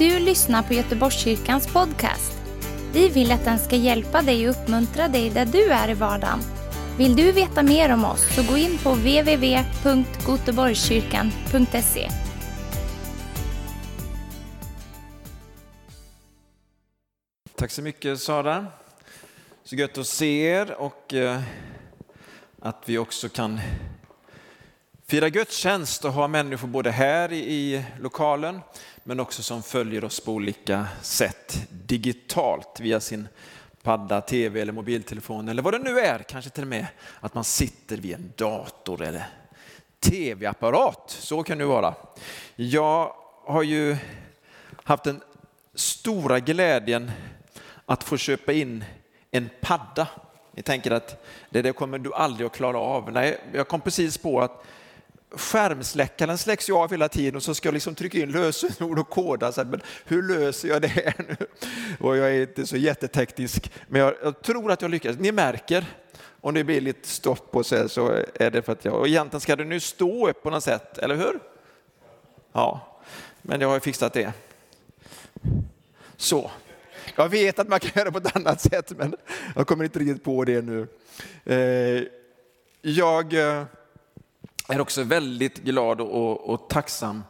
du lyssnar på Göteborgskyrkans podcast. Vi vill att den ska hjälpa dig och uppmuntra dig där du är i vardagen. Vill du veta mer om oss så gå in på www.goteborgskyrkan.se. Tack så mycket Sara. Så gött att se er och eh, att vi också kan fira gudstjänst och ha människor både här i lokalen men också som följer oss på olika sätt digitalt via sin padda, tv eller mobiltelefon eller vad det nu är, kanske till och med att man sitter vid en dator eller tv-apparat. Så kan det vara. Jag har ju haft den stora glädjen att få köpa in en padda. Ni tänker att det där kommer du aldrig att klara av. Nej, jag kom precis på att skärmsläckaren släcks ju av hela tiden och så ska jag liksom trycka in lösenord och koda. Så men hur löser jag det här nu? Och jag är inte så jätteteknisk, men jag, jag tror att jag lyckas. Ni märker om det blir lite stopp och så, så är det för att jag... Och egentligen ska det nu stå upp på något sätt, eller hur? Ja, men jag har fixat det. Så. Jag vet att man kan göra på ett annat sätt, men jag kommer inte riktigt på det nu. Eh, jag eh, är också väldigt glad och, och tacksam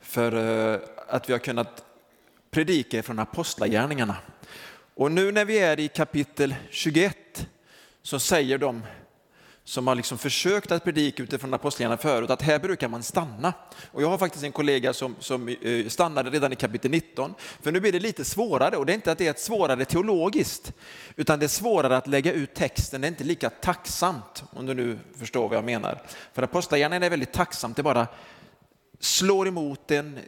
för eh, att vi har kunnat predika från Apostlagärningarna. Och nu när vi är i kapitel 21 så säger de som har liksom försökt att predika utifrån apostlagärningarna förut, att här brukar man stanna. Och jag har faktiskt en kollega som, som eh, stannade redan i kapitel 19, för nu blir det lite svårare. Och det är inte att det är ett svårare teologiskt, utan det är svårare att lägga ut texten. Det är inte lika tacksamt, om du nu förstår vad jag menar. För apostlagärningarna är väldigt tacksamt, det bara slår emot en,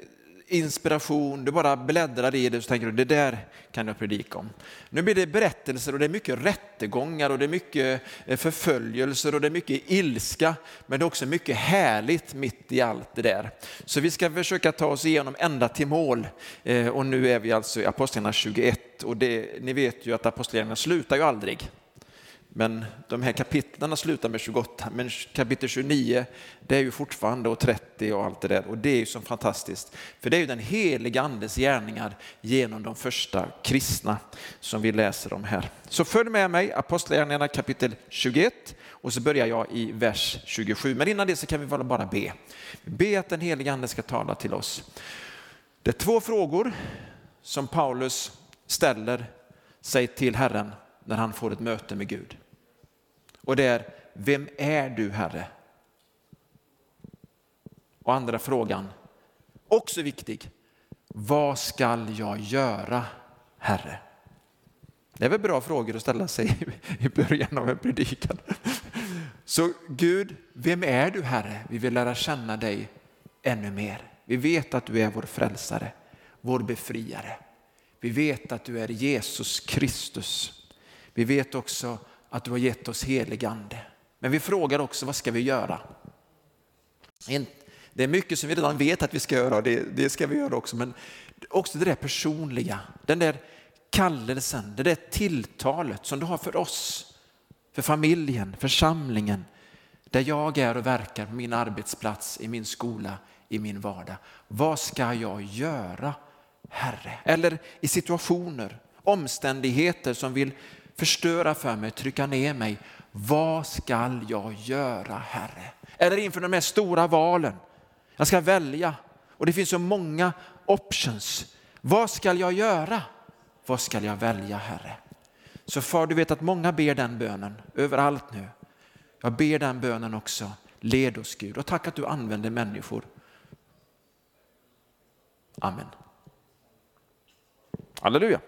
inspiration, du bara bläddrar i det och så tänker du det där kan jag predika om. Nu blir det berättelser och det är mycket rättegångar och det är mycket eh, förföljelser och det är mycket ilska, men det är också mycket härligt mitt i allt det där. Så vi ska försöka ta oss igenom ända till mål eh, och nu är vi alltså i Apostlagärningarna 21 och det, ni vet ju att Apostlagärningarna slutar ju aldrig. Men de här kapitlen slutar med 28, men kapitel 29 det är ju fortfarande och 30 och allt det där. Och det är ju så fantastiskt. För det är ju den heliga andes gärningar genom de första kristna som vi läser om här. Så följ med mig, Apostlagärningarna kapitel 21 och så börjar jag i vers 27. Men innan det så kan vi bara be. Be att den heliga ande ska tala till oss. Det är två frågor som Paulus ställer sig till Herren när han får ett möte med Gud. Och det är, vem är du Herre? Och andra frågan, också viktig, vad skall jag göra Herre? Det är väl bra frågor att ställa sig i början av en predikan. Så Gud, vem är du Herre? Vi vill lära känna dig ännu mer. Vi vet att du är vår frälsare, vår befriare. Vi vet att du är Jesus Kristus. Vi vet också att du har gett oss helig ande. Men vi frågar också vad ska vi göra? Det är mycket som vi redan vet att vi ska göra och det, det ska vi göra också. Men också det där personliga, den där kallelsen, det där tilltalet som du har för oss, för familjen, församlingen, där jag är och verkar på min arbetsplats, i min skola, i min vardag. Vad ska jag göra, Herre? Eller i situationer, omständigheter som vill förstöra för mig, trycka ner mig. Vad skall jag göra Herre? Eller inför de här stora valen. Jag ska välja och det finns så många options. Vad skall jag göra? Vad skall jag välja Herre? Så far, du vet att många ber den bönen överallt nu. Jag ber den bönen också. Led oss Gud och tack att du använder människor. Amen. Halleluja.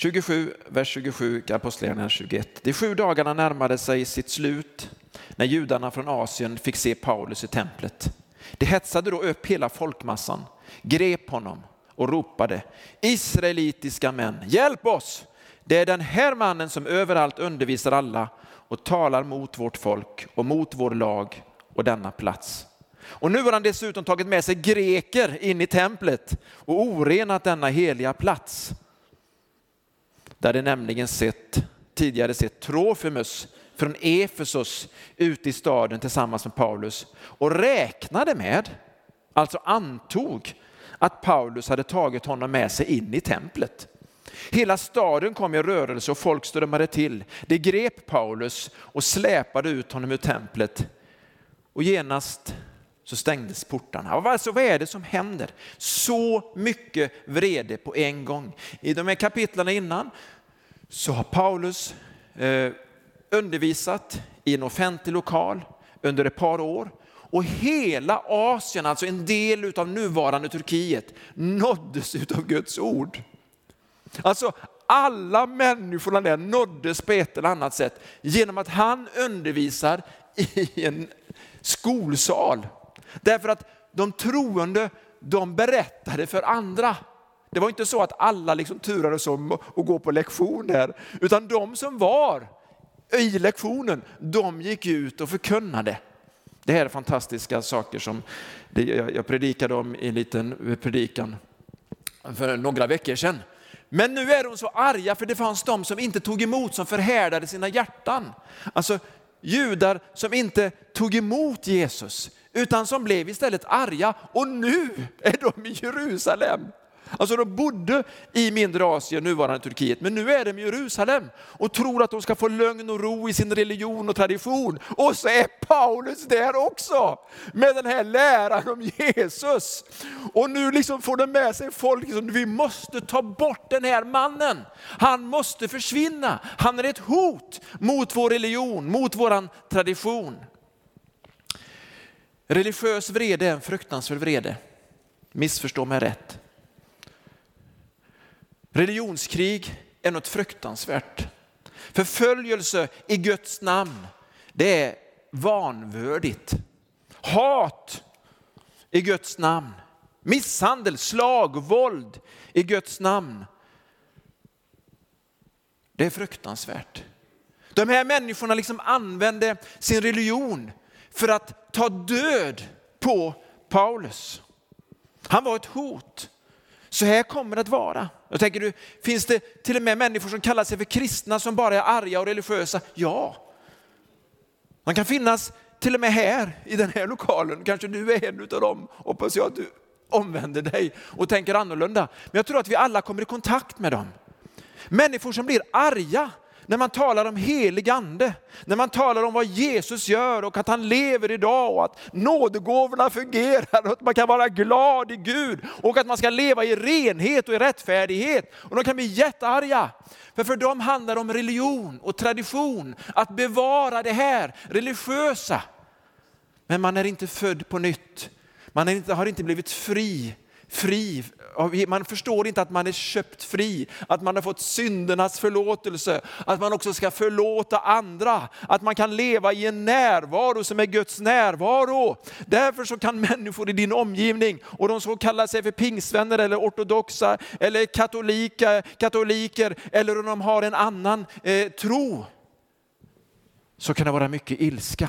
27, vers 27, Apostlagärningarna 21. De sju dagarna närmade sig sitt slut när judarna från Asien fick se Paulus i templet. De hetsade då upp hela folkmassan, grep honom och ropade Israelitiska män, hjälp oss! Det är den här mannen som överallt undervisar alla och talar mot vårt folk och mot vår lag och denna plats. Och nu har han dessutom tagit med sig greker in i templet och orenat denna heliga plats. Där de nämligen sett, tidigare sett Trofimus från Efesos ute i staden tillsammans med Paulus och räknade med, alltså antog, att Paulus hade tagit honom med sig in i templet. Hela staden kom i rörelse och folk strömmade till. De grep Paulus och släpade ut honom ur templet. Och genast så stängdes portarna. Alltså, vad är det som händer? Så mycket vrede på en gång. I de här kapitlen innan så har Paulus eh, undervisat i en offentlig lokal under ett par år. Och hela Asien, alltså en del av nuvarande Turkiet, nåddes av Guds ord. Alltså alla människorna där nåddes på ett eller annat sätt genom att han undervisar i en skolsal. Därför att de troende, de berättade för andra. Det var inte så att alla liksom turades om att gå på lektion utan de som var i lektionen, de gick ut och förkunnade. Det här är fantastiska saker som jag predikade om i en liten predikan för några veckor sedan. Men nu är de så arga för det fanns de som inte tog emot, som förhärdade sina hjärtan. Alltså judar som inte tog emot Jesus, utan som blev istället arga. Och nu är de i Jerusalem Alltså de bodde i mindre Asien, nuvarande Turkiet, men nu är de i Jerusalem och tror att de ska få lugn och ro i sin religion och tradition. Och så är Paulus där också med den här läran om Jesus. Och nu liksom får de med sig folk, liksom, vi måste ta bort den här mannen. Han måste försvinna. Han är ett hot mot vår religion, mot vår tradition. Religiös vrede är en fruktansvärd vrede. Missförstå mig rätt. Religionskrig är något fruktansvärt. Förföljelse i Guds namn, det är vanvördigt. Hat i Guds namn. Misshandel, slag, våld i Guds namn. Det är fruktansvärt. De här människorna liksom använde sin religion för att ta död på Paulus. Han var ett hot. Så här kommer det att vara. Jag tänker du, finns det till och med människor som kallar sig för kristna som bara är arga och religiösa? Ja. Man kan finnas till och med här i den här lokalen, kanske du är en av dem, hoppas jag att du omvänder dig och tänker annorlunda. Men jag tror att vi alla kommer i kontakt med dem. Människor som blir arga när man talar om helig ande, när man talar om vad Jesus gör och att han lever idag och att nådegåvorna fungerar och att man kan vara glad i Gud och att man ska leva i renhet och i rättfärdighet. Och de kan bli jättearga. För för dem handlar det om religion och tradition, att bevara det här religiösa. Men man är inte född på nytt. Man inte, har inte blivit fri, fri man förstår inte att man är köpt fri, att man har fått syndernas förlåtelse, att man också ska förlåta andra, att man kan leva i en närvaro som är Guds närvaro. Därför så kan människor i din omgivning, och de som kallar sig för pingsvänner eller ortodoxa eller katolika, katoliker eller om de har en annan eh, tro, så kan det vara mycket ilska.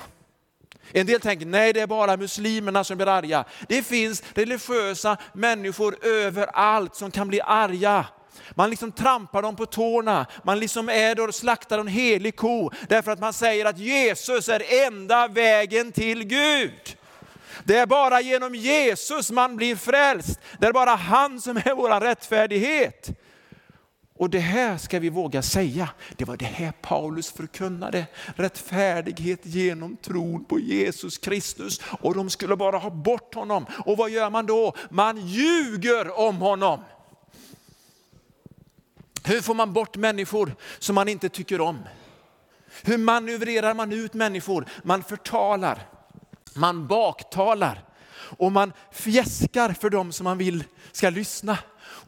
En del tänker, nej det är bara muslimerna som blir arga. Det finns religiösa människor överallt som kan bli arga. Man liksom trampar dem på tårna, man liksom är och slaktar en helig ko därför att man säger att Jesus är enda vägen till Gud. Det är bara genom Jesus man blir frälst. Det är bara han som är vår rättfärdighet. Och det här ska vi våga säga. Det var det här Paulus förkunnade. Rättfärdighet genom tron på Jesus Kristus. Och de skulle bara ha bort honom. Och vad gör man då? Man ljuger om honom. Hur får man bort människor som man inte tycker om? Hur manövrerar man ut människor? Man förtalar, man baktalar och man fjäskar för dem som man vill ska lyssna.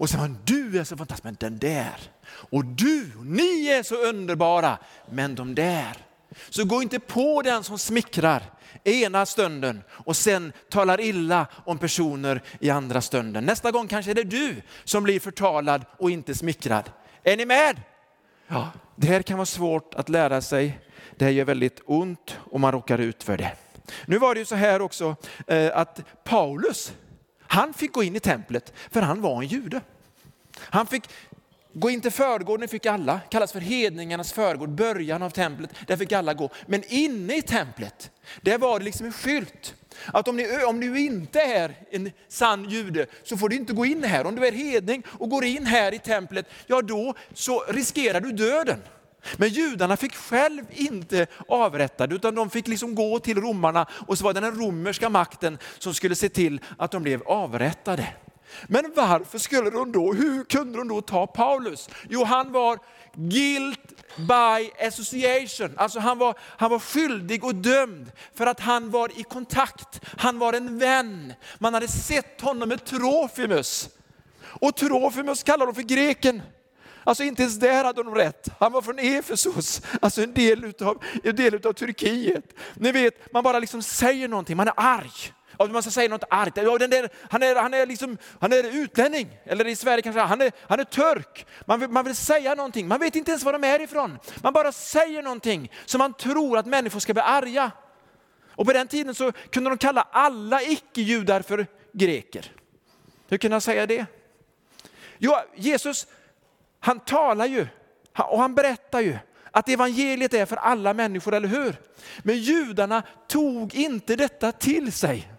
Och så man, du är så fantastisk, men den där. Och du, ni är så underbara, men de där. Så gå inte på den som smickrar ena stunden och sen talar illa om personer i andra stunden. Nästa gång kanske det är du som blir förtalad och inte smickrad. Är ni med? Ja, det här kan vara svårt att lära sig. Det här gör väldigt ont om man råkar ut för det. Nu var det ju så här också eh, att Paulus, han fick gå in i templet för han var en jude. Han fick gå in till förgården, fick alla, kallas för hedningarnas förgård, början av templet, där fick alla gå. Men inne i templet, där var det liksom en skylt Att om, ni, om du inte är en sann jude så får du inte gå in här. Om du är hedning och går in här i templet, ja då så riskerar du döden. Men judarna fick själv inte avrätta utan de fick liksom gå till romarna och så var det den romerska makten som skulle se till att de blev avrättade. Men varför skulle de då, hur kunde de då ta Paulus? Jo, han var guilt by association, alltså han var, han var skyldig och dömd för att han var i kontakt, han var en vän. Man hade sett honom med Trofimus. Och Trofimus kallar de för greken. Alltså inte ens där hade de rätt. Han var från Efesos, alltså en del utav, en del utav Turkiet. Ni vet, man bara liksom säger någonting, man är arg. Om man ska säga något argt, ja, den där, han, är, han, är liksom, han är utlänning, eller i Sverige kanske han är, han är turk. Man vill, man vill säga någonting, man vet inte ens var de är ifrån. Man bara säger någonting som man tror att människor ska bli arga. Och på den tiden så kunde de kalla alla icke-judar för greker. Hur kunde han säga det? Jo, Jesus han talar ju och han berättar ju att evangeliet är för alla människor, eller hur? Men judarna tog inte detta till sig.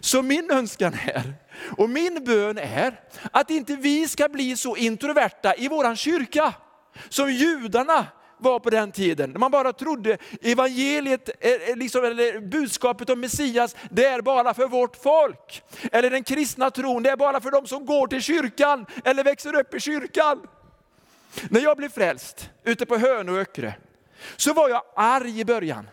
Så min önskan är, och min bön är, att inte vi ska bli så introverta i vår kyrka som judarna var på den tiden. Man bara trodde evangeliet, eh, eh, liksom, eller budskapet om Messias, det är bara för vårt folk. Eller den kristna tron, det är bara för de som går till kyrkan eller växer upp i kyrkan. När jag blev frälst ute på Hönö och Öckerö så var jag arg i början.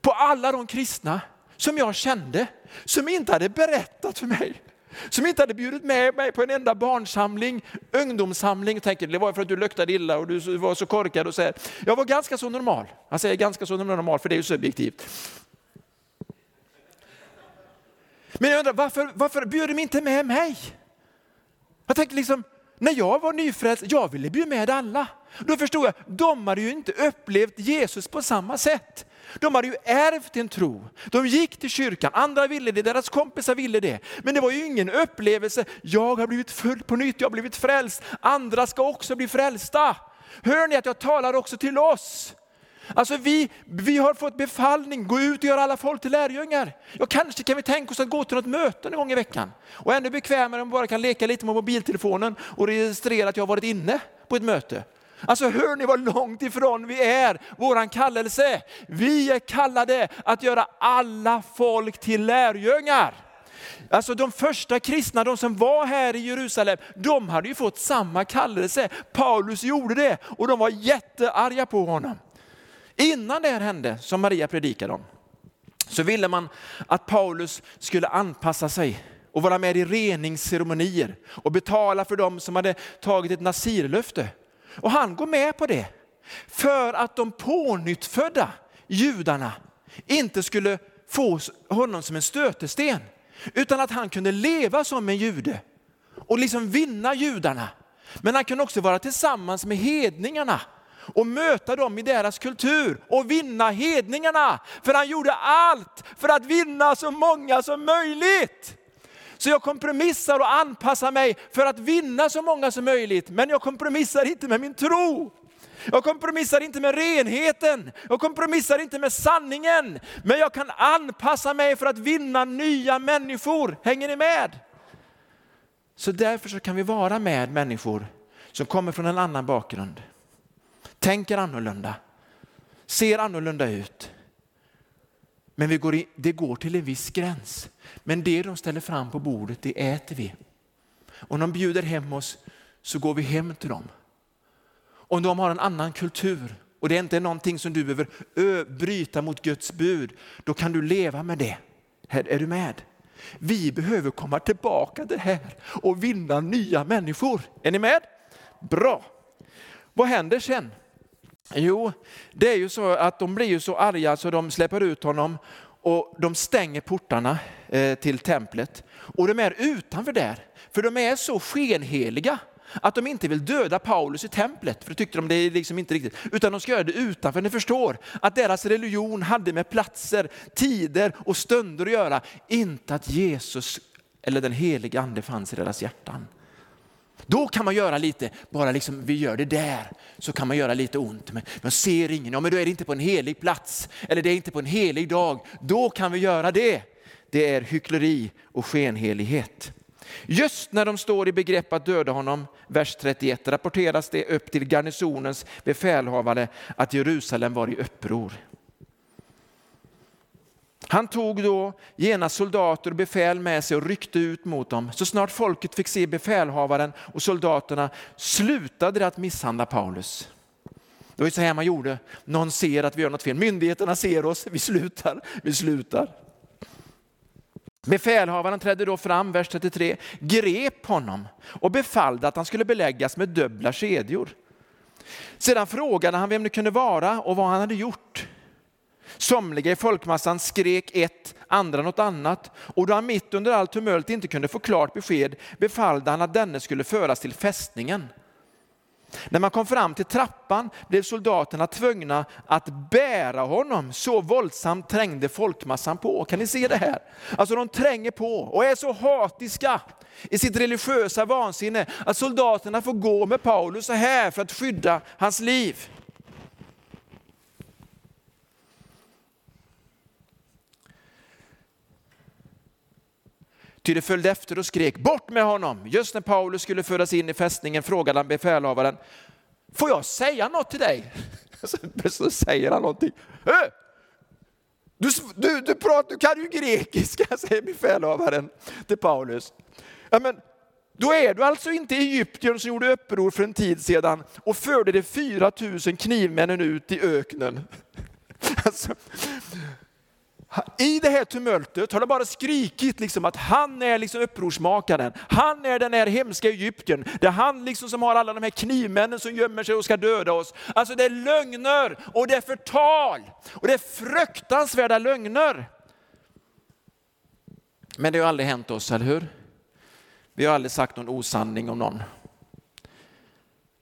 På alla de kristna som jag kände, som inte hade berättat för mig. Som inte hade bjudit med mig på en enda barnsamling, ungdomssamling. Jag tänker, det var för att du luktade illa och du var så korkad. Och så här. Jag var ganska så normal. Han säger ganska så normal för det är ju subjektivt. Men jag undrar, varför, varför bjuder de inte med mig? Jag tänkte liksom, när jag var nyfrälst, jag ville bjuda med alla. Då förstod jag, de hade ju inte upplevt Jesus på samma sätt. De hade ju ärvt en tro. De gick till kyrkan, andra ville det, deras kompisar ville det. Men det var ju ingen upplevelse, jag har blivit full på nytt, jag har blivit frälst. Andra ska också bli frälsta. Hör ni att jag talar också till oss? Alltså vi, vi har fått befallning, gå ut och göra alla folk till lärjungar. Ja, kanske kan vi tänka oss att gå till något möte en gång i veckan. Och ännu bekvämare om vi bara kan leka lite med mobiltelefonen och registrera att jag har varit inne på ett möte. Alltså hör ni vad långt ifrån vi är våran kallelse. Vi är kallade att göra alla folk till lärjungar. Alltså de första kristna, de som var här i Jerusalem, de hade ju fått samma kallelse. Paulus gjorde det och de var jättearga på honom. Innan det här hände, som Maria predikade om, så ville man att Paulus skulle anpassa sig och vara med i reningsceremonier och betala för dem som hade tagit ett nasirlöfte. Och han går med på det för att de pånyttfödda judarna inte skulle få honom som en stötesten, utan att han kunde leva som en jude och liksom vinna judarna. Men han kunde också vara tillsammans med hedningarna och möta dem i deras kultur och vinna hedningarna. För han gjorde allt för att vinna så många som möjligt. Så jag kompromissar och anpassar mig för att vinna så många som möjligt. Men jag kompromissar inte med min tro. Jag kompromissar inte med renheten, jag kompromissar inte med sanningen. Men jag kan anpassa mig för att vinna nya människor. Hänger ni med? Så därför så kan vi vara med människor som kommer från en annan bakgrund tänker annorlunda, ser annorlunda ut. Men vi går i, det går till en viss gräns. Men det de ställer fram på bordet, det äter vi. Om de bjuder hem oss så går vi hem till dem. Om de har en annan kultur och det är inte någonting som du behöver bryta mot Guds bud, då kan du leva med det. Här är du med? Vi behöver komma tillbaka till det här och vinna nya människor. Är ni med? Bra. Vad händer sen? Jo, det är ju så att de blir ju så arga så de släpper ut honom och de stänger portarna eh, till templet. Och de är utanför där, för de är så skenheliga att de inte vill döda Paulus i templet, för det tyckte de det är liksom inte riktigt, utan de ska göra det utanför. Ni förstår att deras religion hade med platser, tider och stunder att göra, inte att Jesus eller den heliga ande fanns i deras hjärtan. Då kan man göra lite, bara liksom vi gör det där, så kan man göra lite ont. Men man ser ingen, ja men då är det inte på en helig plats, eller det är inte på en helig dag. Då kan vi göra det. Det är hyckleri och skenhelighet. Just när de står i begrepp att döda honom, vers 31, rapporteras det upp till garnisonens befälhavare att Jerusalem var i uppror. Han tog då genast soldater och befäl med sig och ryckte ut mot dem. Så snart folket fick se befälhavaren och soldaterna slutade de att misshandla Paulus. Det var ju så här man gjorde. Någon ser att vi gör något fel. Myndigheterna ser oss, vi slutar, vi slutar. Befälhavaren trädde då fram, vers 33, grep honom och befallde att han skulle beläggas med dubbla kedjor. Sedan frågade han vem det kunde vara och vad han hade gjort. Somliga i folkmassan skrek ett, andra något annat och då han mitt under allt tumult inte kunde få klart besked befallde han att denne skulle föras till fästningen. När man kom fram till trappan blev soldaterna tvungna att bära honom, så våldsamt trängde folkmassan på. Kan ni se det här? Alltså de tränger på och är så hatiska i sitt religiösa vansinne att soldaterna får gå med Paulus så här för att skydda hans liv. Ty det följde efter och skrek bort med honom. Just när Paulus skulle föras in i fästningen frågade han befälhavaren, får jag säga något till dig? Så säger han någonting. Du, du, du, pratar, du kan ju grekiska, säger befälhavaren till Paulus. Ja, men, då är du alltså inte Egypten som gjorde uppror för en tid sedan och förde de 4 000 knivmännen ut i öknen. Alltså, i det här tumultet har de bara skrikit liksom att han är liksom upprorsmakaren. Han är den här hemska Egypten. Det är han liksom som har alla de här knivmännen som gömmer sig och ska döda oss. Alltså det är lögner och det är förtal och det är fruktansvärda lögner. Men det har aldrig hänt oss, eller hur? Vi har aldrig sagt någon osanning om någon.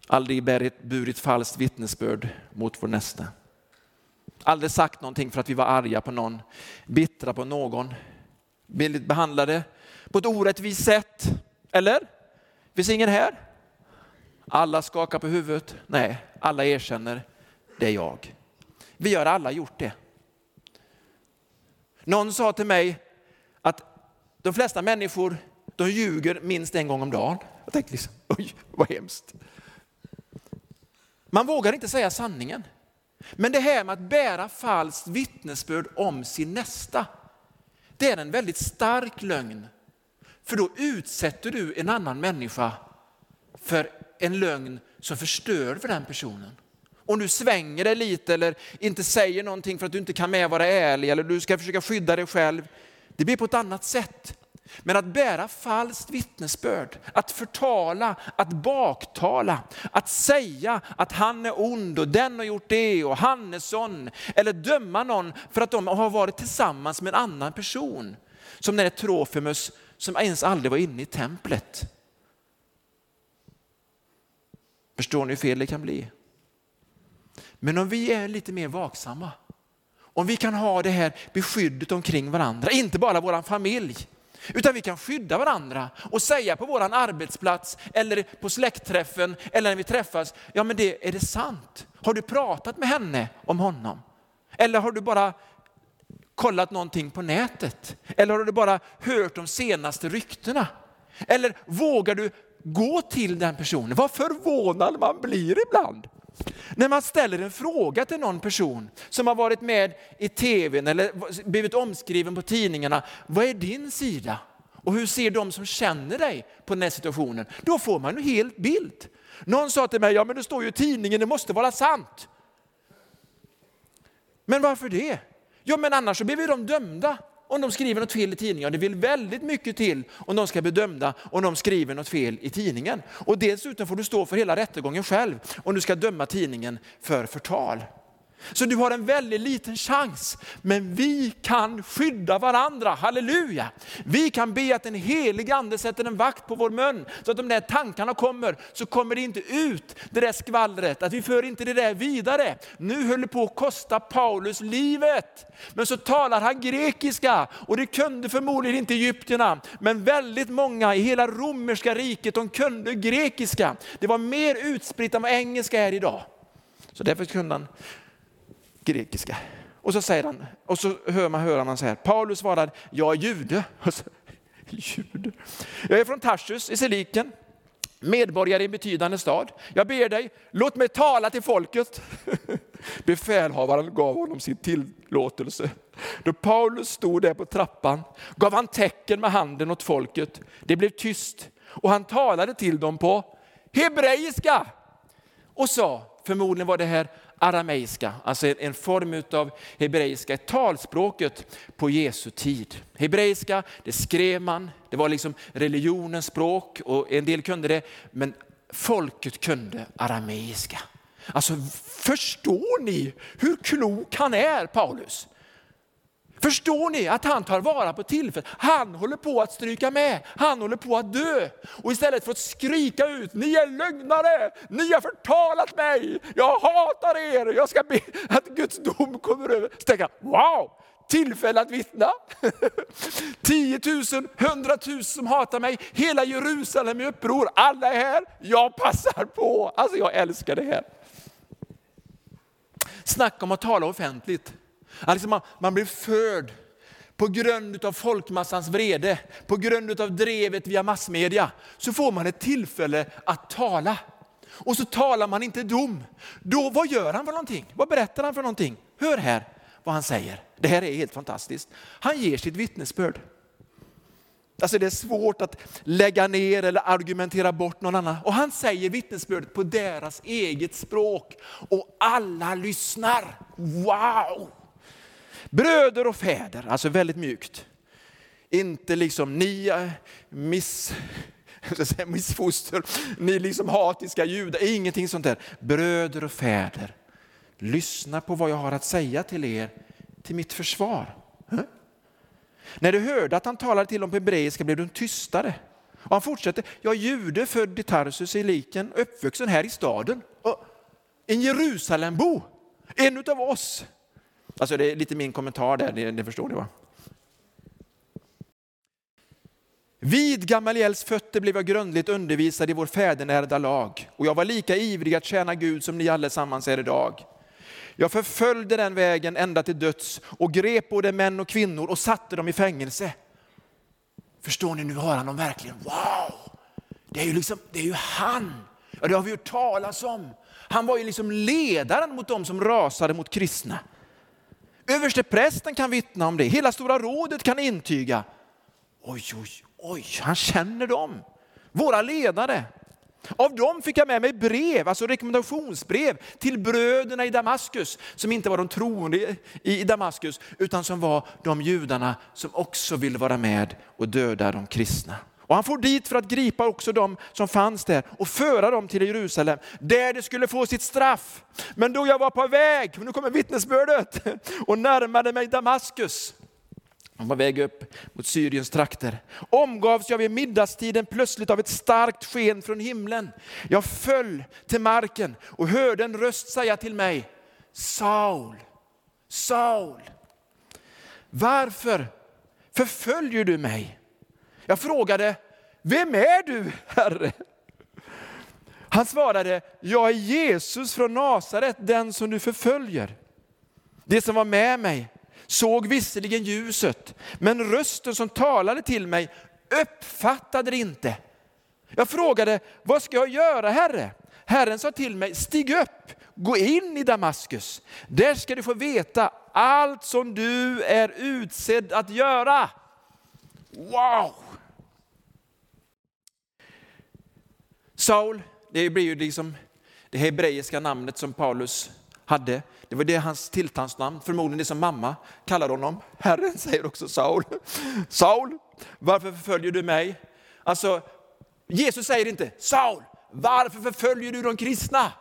Aldrig burit falskt vittnesbörd mot vår nästa. Aldrig sagt någonting för att vi var arga på någon, bittra på någon, blivit behandlade på ett orättvist sätt. Eller? Finns ingen här? Alla skakar på huvudet. Nej, alla erkänner, det är jag. Vi har alla gjort det. Någon sa till mig att de flesta människor de ljuger minst en gång om dagen. Jag tänkte liksom, oj vad hemskt. Man vågar inte säga sanningen. Men det här med att bära falskt vittnesbörd om sin nästa, det är en väldigt stark lögn. För då utsätter du en annan människa för en lögn som förstör för den personen. Om du svänger dig lite eller inte säger någonting för att du inte kan med vara ärlig eller du ska försöka skydda dig själv, det blir på ett annat sätt. Men att bära falskt vittnesbörd, att förtala, att baktala, att säga att han är ond och den har gjort det och han är sån. Eller döma någon för att de har varit tillsammans med en annan person. Som den där Trofimus som ens aldrig var inne i templet. Förstår ni hur fel det kan bli? Men om vi är lite mer vaksamma, om vi kan ha det här beskyddet omkring varandra, inte bara vår familj, utan vi kan skydda varandra och säga på vår arbetsplats eller på släktträffen eller när vi träffas, ja men det, är det sant? Har du pratat med henne om honom? Eller har du bara kollat någonting på nätet? Eller har du bara hört de senaste ryktena? Eller vågar du gå till den personen? Vad förvånad man blir ibland. När man ställer en fråga till någon person som har varit med i tvn eller blivit omskriven på tidningarna. Vad är din sida? Och hur ser de som känner dig på den här situationen? Då får man en hel bild. Någon sa till mig, ja men det står ju i tidningen, det måste vara sant. Men varför det? Ja men annars så blir ju de dömda om de skriver något fel i tidningen. Det vill väldigt mycket till om de ska bli dömda om de skriver något fel i tidningen. Och dessutom får du stå för hela rättegången själv om du ska döma tidningen för förtal. Så du har en väldigt liten chans. Men vi kan skydda varandra, halleluja. Vi kan be att den helige ande sätter en vakt på vår mun. Så att de där tankarna kommer, så kommer det inte ut det där skvallret. Att vi för inte det där vidare. Nu höll det på att kosta Paulus livet. Men så talar han grekiska och det kunde förmodligen inte egyptierna. Men väldigt många i hela romerska riket, de kunde grekiska. Det var mer utspritt än vad engelska är idag. Så därför kunde han grekiska. Och så säger han, och så hör man hör han så här, Paulus svarar, jag är jude. Så, jude. Jag är från Tarsus i Ciliken, medborgare i en betydande stad. Jag ber dig, låt mig tala till folket. Befälhavaren gav honom sin tillåtelse. Då Paulus stod där på trappan gav han tecken med handen åt folket. Det blev tyst och han talade till dem på hebreiska och sa, förmodligen var det här arameiska, alltså en form av hebreiska, talspråket på Jesu tid. Hebreiska, det skrev man, det var liksom religionens språk och en del kunde det, men folket kunde arameiska. Alltså förstår ni hur klok han är Paulus? Förstår ni att han tar vara på tillfället? Han håller på att stryka med, han håller på att dö. Och istället för att skrika ut, ni är lögnare, ni har förtalat mig, jag hatar er, jag ska be att Guds dom kommer över. Så tänker jag, wow, tillfälle att vittna. 10 000, 100 000 som hatar mig, hela Jerusalem i uppror, alla är här, jag passar på. Alltså jag älskar det här. Snacka om att tala offentligt. Alltså man, man blir förd på grund av folkmassans vrede, på grund av drevet via massmedia, så får man ett tillfälle att tala. Och så talar man inte dom. Då, vad gör han för någonting? Vad berättar han för någonting? Hör här vad han säger. Det här är helt fantastiskt. Han ger sitt vittnesbörd. Alltså det är svårt att lägga ner eller argumentera bort någon annan. Och han säger vittnesbördet på deras eget språk. Och alla lyssnar. Wow! Bröder och fäder, alltså väldigt mjukt. Inte liksom ni eh, miss, missfoster, ni liksom hatiska judar, ingenting sånt där. Bröder och fäder, lyssna på vad jag har att säga till er till mitt försvar. Huh? När du hörde att han talade till dem på hebreiska blev de tystare. Och han fortsätter, jag är jude född i Tarsus i liken, uppvuxen här i staden. Och en Jerusalembo, en utav oss. Alltså det är lite min kommentar där, det, det förstår ni va? Vid Gamaliels fötter blev jag grundligt undervisad i vår fädernärda lag och jag var lika ivrig att tjäna Gud som ni allesammans är idag. Jag förföljde den vägen ända till döds och grep både män och kvinnor och satte dem i fängelse. Förstår ni, nu har han dem verkligen. Wow! Det är ju, liksom, det är ju han. Ja, det har vi hört talas om. Han var ju liksom ledaren mot dem som rasade mot kristna. Överste prästen kan vittna om det, hela Stora rådet kan intyga. Oj, oj, oj, han känner dem, våra ledare. Av dem fick jag med mig brev, alltså rekommendationsbrev till bröderna i Damaskus, som inte var de troende i Damaskus, utan som var de judarna som också ville vara med och döda de kristna. Och han for dit för att gripa också de som fanns där och föra dem till Jerusalem, där de skulle få sitt straff. Men då jag var på väg, nu kommer vittnesbördet, och närmade mig Damaskus, han var väg upp mot Syriens trakter. Omgavs jag vid middagstiden plötsligt av ett starkt sken från himlen. Jag föll till marken och hörde en röst säga till mig, Saul, Saul, varför förföljer du mig? Jag frågade, vem är du Herre? Han svarade, jag är Jesus från Nasaret, den som du förföljer. Det som var med mig såg visserligen ljuset, men rösten som talade till mig uppfattade det inte. Jag frågade, vad ska jag göra Herre? Herren sa till mig, stig upp, gå in i Damaskus. Där ska du få veta allt som du är utsedd att göra. Wow! Saul, det blir ju liksom det hebreiska namnet som Paulus hade. Det var det hans tilltalsnamn, förmodligen det som mamma kallade honom. Herren säger också Saul. Saul, varför förföljer du mig? Alltså, Jesus säger inte Saul, varför förföljer du de kristna?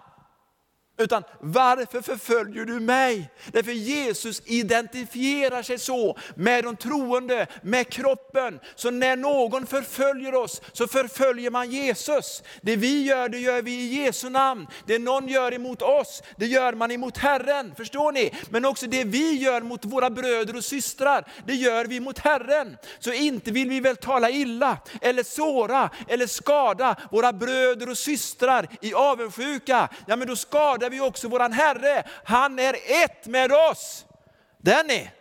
Utan varför förföljer du mig? Därför Jesus identifierar sig så med de troende, med kroppen. Så när någon förföljer oss så förföljer man Jesus. Det vi gör, det gör vi i Jesu namn. Det någon gör emot oss, det gör man emot Herren. Förstår ni? Men också det vi gör mot våra bröder och systrar, det gör vi mot Herren. Så inte vill vi väl tala illa, eller såra, eller skada våra bröder och systrar i avundsjuka. Ja men då skadar vi också våran Herre. Han är ett med oss. Den är.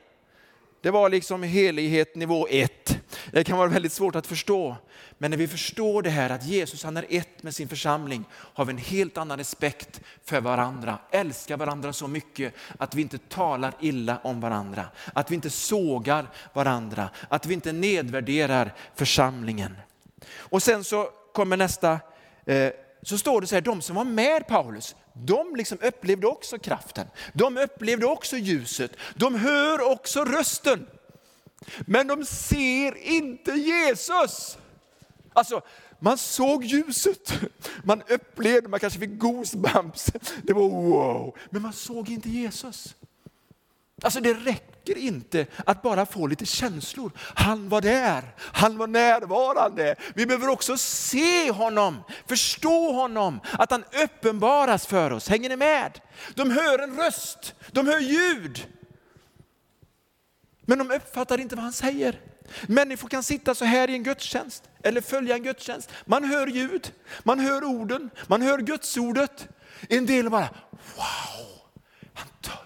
Det var liksom helighet nivå ett. Det kan vara väldigt svårt att förstå. Men när vi förstår det här att Jesus han är ett med sin församling har vi en helt annan respekt för varandra. Älskar varandra så mycket att vi inte talar illa om varandra. Att vi inte sågar varandra. Att vi inte nedvärderar församlingen. Och sen så kommer nästa, eh, så står det så här, de som var med Paulus, de liksom upplevde också kraften. De upplevde också ljuset. De hör också rösten. Men de ser inte Jesus. Alltså, man såg ljuset, man upplevde, man kanske fick goosebumps. Det var wow, men man såg inte Jesus. Alltså det räcker räcker inte att bara få lite känslor. Han var där, han var närvarande. Vi behöver också se honom, förstå honom, att han uppenbaras för oss. Hänger ni med? De hör en röst, de hör ljud. Men de uppfattar inte vad han säger. Människor kan sitta så här i en gudstjänst eller följa en gudstjänst. Man hör ljud, man hör orden, man hör gudsordet. En del bara, wow,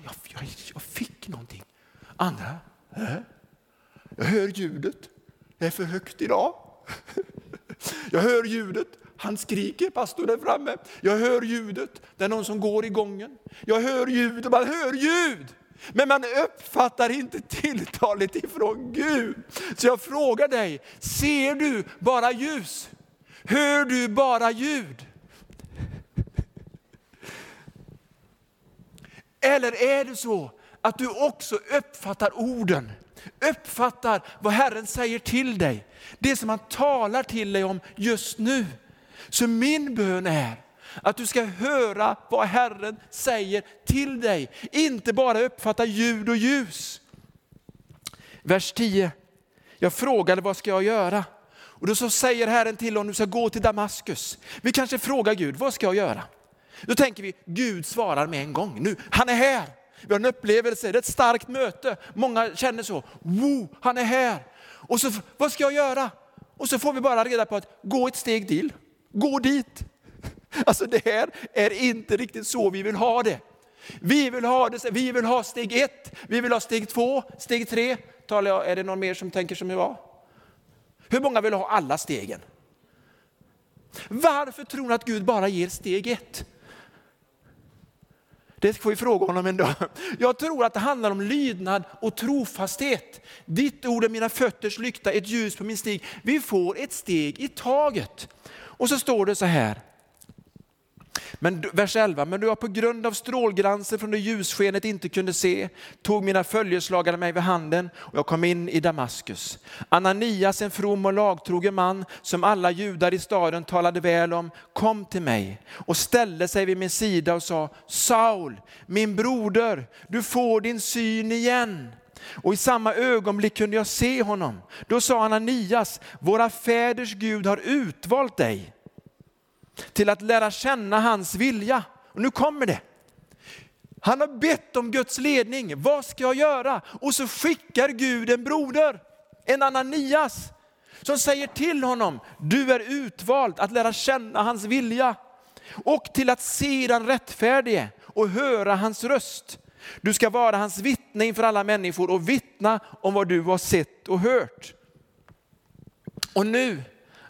jag, jag, jag fick någonting. Andra, äh? jag hör ljudet, det är för högt idag. Jag hör ljudet, han skriker, pastorn där framme. Jag hör ljudet, det är någon som går i gången. Jag hör ljud, man hör ljud. Men man uppfattar inte tilltalet ifrån Gud. Så jag frågar dig, ser du bara ljus? Hör du bara ljud? Eller är det så att du också uppfattar orden, uppfattar vad Herren säger till dig, det som han talar till dig om just nu. Så min bön är att du ska höra vad Herren säger till dig, inte bara uppfatta ljud och ljus. Vers 10, jag frågade vad ska jag göra? Och då så säger Herren till honom, du ska gå till Damaskus. Vi kanske frågar Gud, vad ska jag göra? Då tänker vi, Gud svarar med en gång. Nu, han är här. Vi har en upplevelse, det är ett starkt möte. Många känner så, wow, han är här. Och så, vad ska jag göra? Och så får vi bara reda på att gå ett steg till, gå dit. Alltså det här är inte riktigt så vi vill ha det. Vi vill ha, det, vi vill ha steg ett, vi vill ha steg två, steg tre. Talar jag, är det någon mer som tänker som jag? Hur många vill ha alla stegen? Varför tror ni att Gud bara ger steg ett? Det får vi fråga honom en dag. Jag tror att det handlar om lydnad och trofasthet. Ditt ord är mina fötters lykta, ett ljus på min stig. Vi får ett steg i taget. Och så står det så här, men, vers 11, men då jag på grund av strålglansen från det ljusskenet inte kunde se, tog mina följeslagare mig vid handen och jag kom in i Damaskus. Ananias, en from och lagtrogen man som alla judar i staden talade väl om, kom till mig och ställde sig vid min sida och sa, Saul, min broder, du får din syn igen. Och i samma ögonblick kunde jag se honom. Då sa Ananias, våra fäders Gud har utvalt dig till att lära känna hans vilja. Och nu kommer det. Han har bett om Guds ledning. Vad ska jag göra? Och så skickar Gud en broder, en Ananias, som säger till honom, du är utvald att lära känna hans vilja och till att se den rättfärdige och höra hans röst. Du ska vara hans vittne inför alla människor och vittna om vad du har sett och hört. Och nu,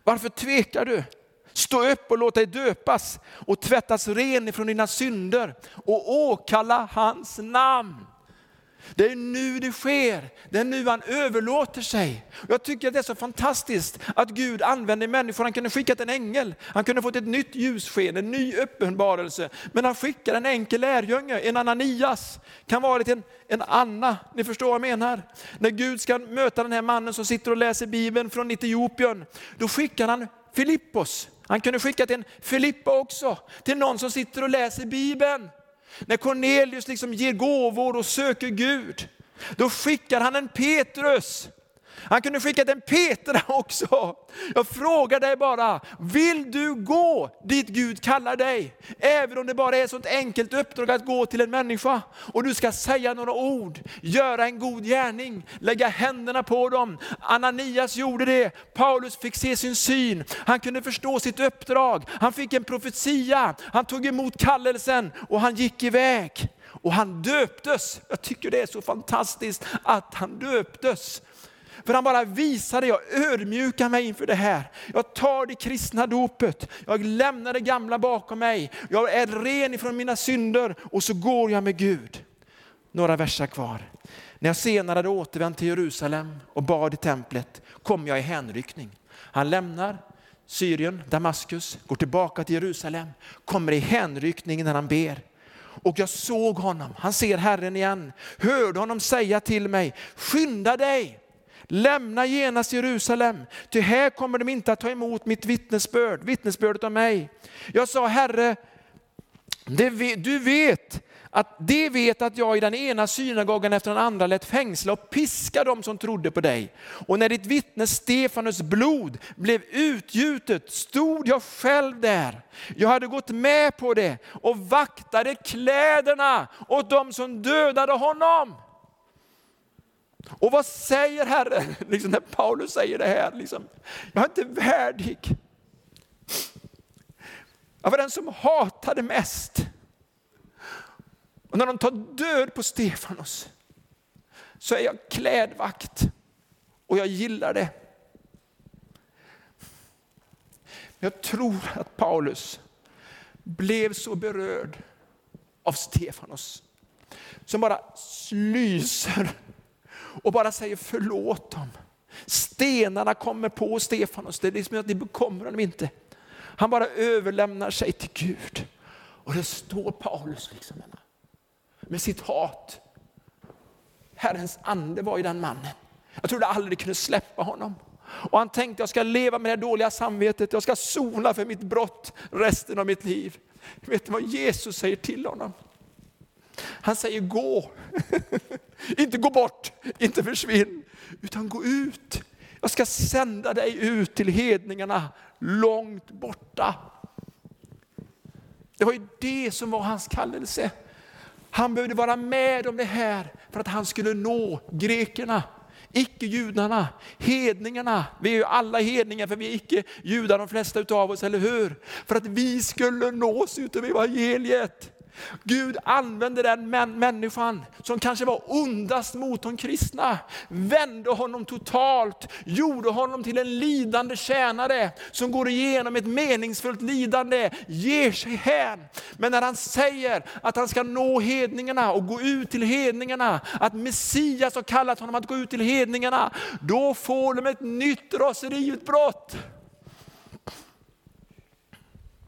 varför tvekar du? Stå upp och låt dig döpas och tvättas ren ifrån dina synder och åkalla hans namn. Det är nu det sker, det är nu han överlåter sig. Jag tycker att det är så fantastiskt att Gud använder människor. Han kunde skickat en ängel, han kunde fått ett nytt ljussken, en ny uppenbarelse. Men han skickar en enkel lärjunge, en Ananias, kan vara en, en Anna, ni förstår vad jag menar. När Gud ska möta den här mannen som sitter och läser Bibeln från Etiopien, då skickar han Filippos, han kunde skicka till en Filippa också, till någon som sitter och läser Bibeln. När Cornelius liksom ger gåvor och söker Gud, då skickar han en Petrus han kunde skickat en Petra också. Jag frågar dig bara, vill du gå dit Gud kallar dig? Även om det bara är ett sånt enkelt uppdrag att gå till en människa och du ska säga några ord, göra en god gärning, lägga händerna på dem. Ananias gjorde det, Paulus fick se sin syn, han kunde förstå sitt uppdrag, han fick en profetia, han tog emot kallelsen och han gick iväg. Och han döptes. Jag tycker det är så fantastiskt att han döptes. För han bara visade, jag ödmjukar mig inför det här. Jag tar det kristna dopet, jag lämnar det gamla bakom mig. Jag är ren ifrån mina synder och så går jag med Gud. Några verser kvar. När jag senare hade återvänt till Jerusalem och bad i templet kom jag i hänryckning. Han lämnar Syrien, Damaskus, går tillbaka till Jerusalem, kommer i hänryckning när han ber. Och jag såg honom, han ser Herren igen, hörde honom säga till mig, skynda dig, Lämna genast Jerusalem, ty här kommer de inte att ta emot mitt vittnesbörd, vittnesbördet om mig. Jag sa, Herre, du vet att de vet att jag i den ena synagogan efter den andra lät fängsla och piska dem som trodde på dig. Och när ditt vittne Stefanus blod blev utgjutet stod jag själv där. Jag hade gått med på det och vaktade kläderna åt dem som dödade honom. Och vad säger Herren liksom när Paulus säger det här? Liksom, jag är inte värdig. Jag var den som hatade mest. Och när de tar död på Stefanos så är jag klädvakt och jag gillar det. Jag tror att Paulus blev så berörd av Stefanos som bara lyser och bara säger förlåt dem. Stenarna kommer på Stefanos, det är liksom att det bekommer honom inte. Han bara överlämnar sig till Gud. Och det står Paulus liksom med sitt hat. Herrens ande var i den mannen. Jag trodde aldrig kunde släppa honom. Och han tänkte jag ska leva med det dåliga samvetet, jag ska sona för mitt brott resten av mitt liv. Vet du vad Jesus säger till honom? Han säger gå. inte gå bort, inte försvinn, utan gå ut. Jag ska sända dig ut till hedningarna långt borta. Det var ju det som var hans kallelse. Han behövde vara med om det här för att han skulle nå grekerna, icke-judarna, hedningarna. Vi är ju alla hedningar för vi är icke-judar de flesta utav oss, eller hur? För att vi skulle nås utav evangeliet. Gud använde den människan som kanske var ondast mot de kristna, vände honom totalt, gjorde honom till en lidande tjänare som går igenom ett meningsfullt lidande, ger sig hän. Men när han säger att han ska nå hedningarna och gå ut till hedningarna, att Messias har kallat honom att gå ut till hedningarna, då får de ett nytt raseriutbrott.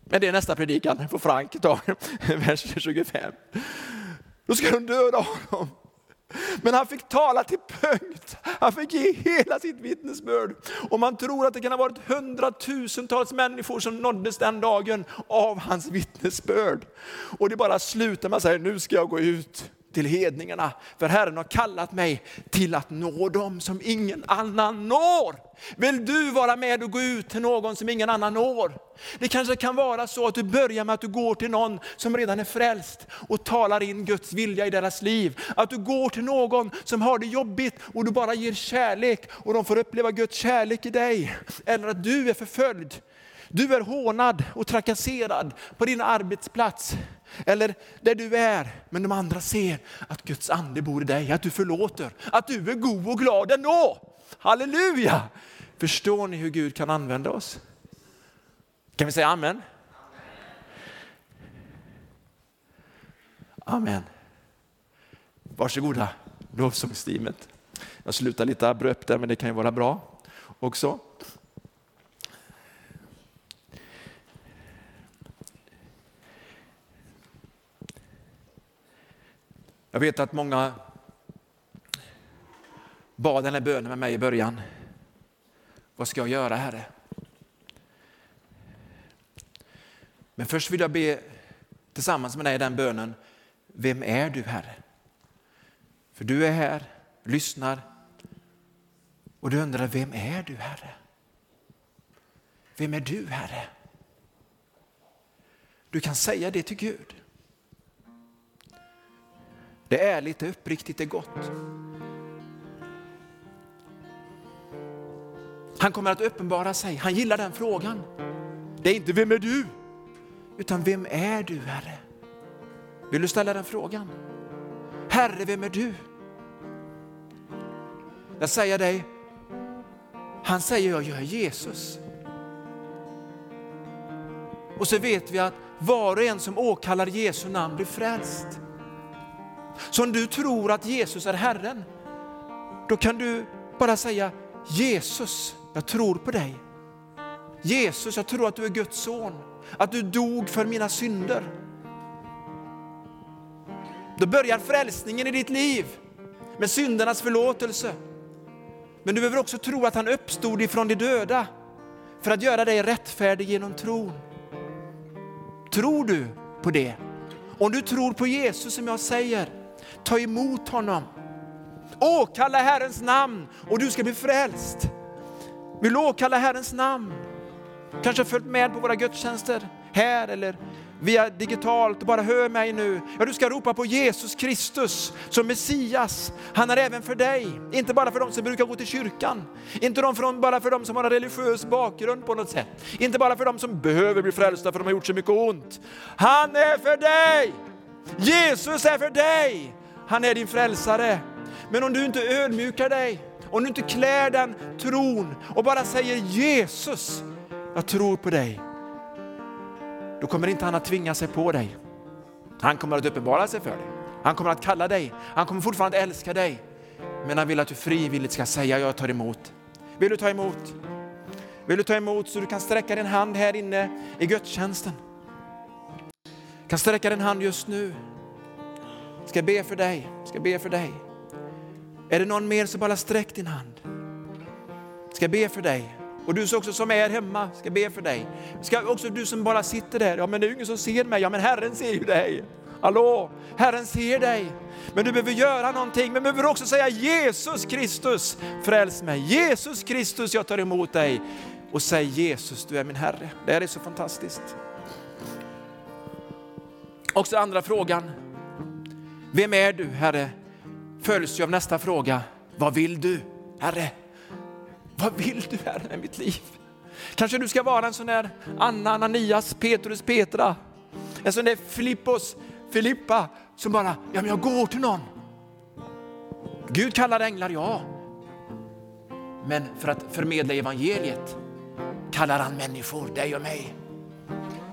Men det är nästa predikan, på Frank vers 25. Då ska de döda honom. Men han fick tala till punkt. Han fick ge hela sitt vittnesbörd. Och man tror att det kan ha varit hundratusentals människor som nåddes den dagen av hans vittnesbörd. Och det bara slutar med att säga, nu ska jag gå ut till hedningarna. För Herren har kallat mig till att nå dem som ingen annan når. Vill du vara med och gå ut till någon som ingen annan når? Det kanske kan vara så att du börjar med att du går till någon som redan är frälst och talar in Guds vilja i deras liv. Att du går till någon som har det jobbigt och du bara ger kärlek och de får uppleva Guds kärlek i dig. Eller att du är förföljd du är hånad och trakasserad på din arbetsplats eller där du är. Men de andra ser att Guds ande bor i dig, att du förlåter, att du är god och glad ändå. Halleluja! Förstår ni hur Gud kan använda oss? Kan vi säga amen? Amen. Varsågoda, lovsångsteamet. Jag slutar lite abrupt där, men det kan ju vara bra också. Jag vet att många bad den här bönen med mig i början. Vad ska jag göra Herre? Men först vill jag be tillsammans med dig den bönen. vem är du Herre? För du är här, lyssnar och du undrar, vem är du Herre? Vem är du Herre? Du kan säga det till Gud. Det är ärligt, det är uppriktigt, det är gott. Han kommer att uppenbara sig, han gillar den frågan. Det är inte vem är du? Utan vem är du Herre? Vill du ställa den frågan? Herre, vem är du? Jag säger dig, han säger jag, jag är Jesus. Och så vet vi att var och en som åkallar Jesu namn blir frälst. Så om du tror att Jesus är Herren, då kan du bara säga Jesus, jag tror på dig. Jesus, jag tror att du är Guds son, att du dog för mina synder. Då börjar frälsningen i ditt liv med syndernas förlåtelse. Men du behöver också tro att han uppstod ifrån de döda för att göra dig rättfärdig genom tron. Tror du på det? Om du tror på Jesus som jag säger, ta emot honom. Åkalla Herrens namn och du ska bli frälst. Vill du åkalla Herrens namn? Kanske har följt med på våra gudstjänster här eller via digitalt och bara hör mig nu. Ja, du ska ropa på Jesus Kristus som Messias. Han är även för dig, inte bara för de som brukar gå till kyrkan. Inte bara för de som har en religiös bakgrund på något sätt. Inte bara för de som behöver bli frälsta för de har gjort så mycket ont. Han är för dig! Jesus är för dig! Han är din frälsare. Men om du inte ödmjukar dig, om du inte klär den tron och bara säger Jesus, jag tror på dig då kommer inte han att tvinga sig på dig. Han kommer att uppenbara sig för dig. Han kommer att kalla dig. Han kommer fortfarande att älska dig. Men han vill att du frivilligt ska säga jag tar emot. Vill du ta emot? Vill du ta emot så du kan sträcka din hand här inne i gudstjänsten? Du kan sträcka din hand just nu. Ska be för dig, ska be för dig. Är det någon mer så bara sträck din hand. Ska be för dig. Och du också som är hemma ska be för dig. Ska också du som bara sitter där, ja men det är ju ingen som ser mig, ja men Herren ser ju dig. Hallå, Herren ser dig. Men du behöver göra någonting, men du behöver också säga Jesus Kristus, fräls mig. Jesus Kristus, jag tar emot dig. Och säg Jesus, du är min Herre. Det här är så fantastiskt. Också andra frågan, vem är du Herre? Följs ju av nästa fråga, vad vill du Herre? Vad vill du Herre med mitt liv? Kanske du ska vara en sån där Anna, Ananias, Petrus, Petra. En sån där Filippos, Filippa som bara, ja men jag går till någon. Gud kallar änglar, ja. Men för att förmedla evangeliet kallar han människor, dig och mig.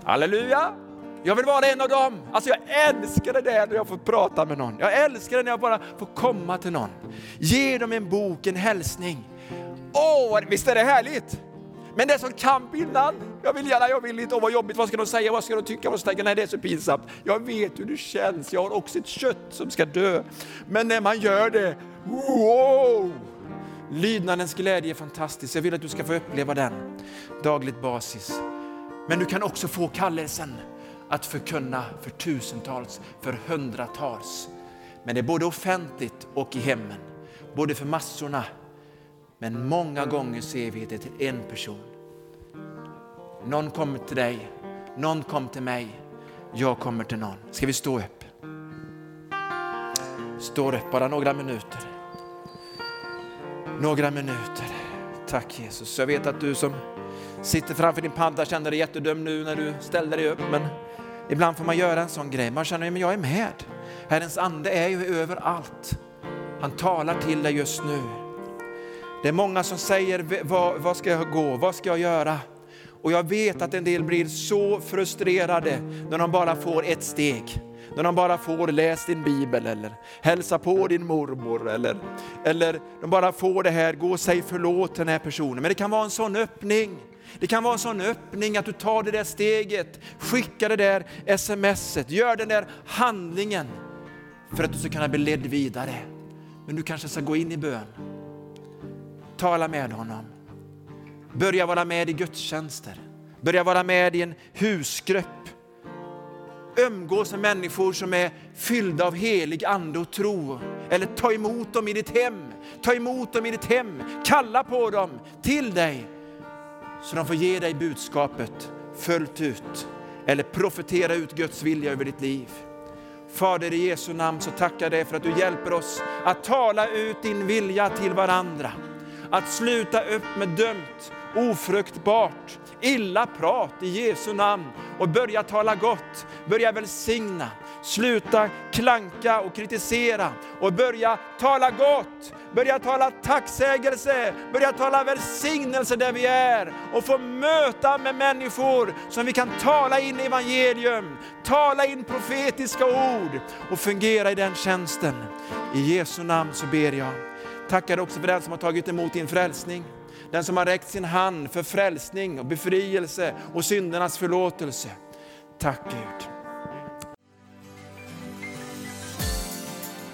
Halleluja! Jag vill vara en av dem. Alltså jag älskar det där när jag får prata med någon. Jag älskar det när jag bara får komma till någon. Ge dem en bok, en hälsning. Åh, visst är det härligt? Men det är sån kamp innan. Jag vill gärna, jag vill inte, åh vad jobbigt, vad ska de säga, vad ska de tycka, vad ska de tänka, nej det är så pinsamt. Jag vet hur det känns, jag har också ett kött som ska dö. Men när man gör det, wow! Lydnadens glädje är fantastisk, jag vill att du ska få uppleva den dagligt basis. Men du kan också få kallelsen att förkunna för tusentals, för hundratals. Men det är både offentligt och i hemmen, både för massorna men många gånger ser vi det till en person. Någon kommer till dig, någon kommer till mig, jag kommer till någon. Ska vi stå upp? Stå upp bara några minuter. Några minuter. Tack Jesus. Jag vet att du som sitter framför din padda känner dig jättedum nu när du ställde dig upp. Men ibland får man göra en sån grej. Man känner att jag är med. Herrens ande är ju överallt. Han talar till dig just nu. Det är många som säger, vad, vad ska jag gå, vad ska jag göra? Och jag vet att en del blir så frustrerade när de bara får ett steg. När de bara får läs din bibel eller hälsa på din mormor eller, eller de bara får det här, gå och säg förlåt till den här personen. Men det kan vara en sån öppning. Det kan vara en sån öppning att du tar det där steget, skickar det där smset, gör den där handlingen för att du ska kunna bli ledd vidare. Men du kanske ska gå in i bön Tala med honom. Börja vara med i gudstjänster. Börja vara med i en husgrupp. umgås med människor som är fyllda av helig ande och tro. Eller ta emot dem i ditt hem. Ta emot dem i ditt hem. Kalla på dem till dig så de får ge dig budskapet fullt ut. Eller profetera ut Guds vilja över ditt liv. Fader i Jesu namn så tackar jag dig för att du hjälper oss att tala ut din vilja till varandra. Att sluta upp med dömt, ofruktbart, illa prat i Jesu namn och börja tala gott, börja välsigna, sluta klanka och kritisera och börja tala gott, börja tala tacksägelse, börja tala välsignelse där vi är och få möta med människor som vi kan tala in i evangelium, tala in profetiska ord och fungera i den tjänsten. I Jesu namn så ber jag. Tackar också för den som har tagit emot din frälsning. Den som har räckt sin hand för frälsning och befrielse och syndernas förlåtelse. Tack Gud.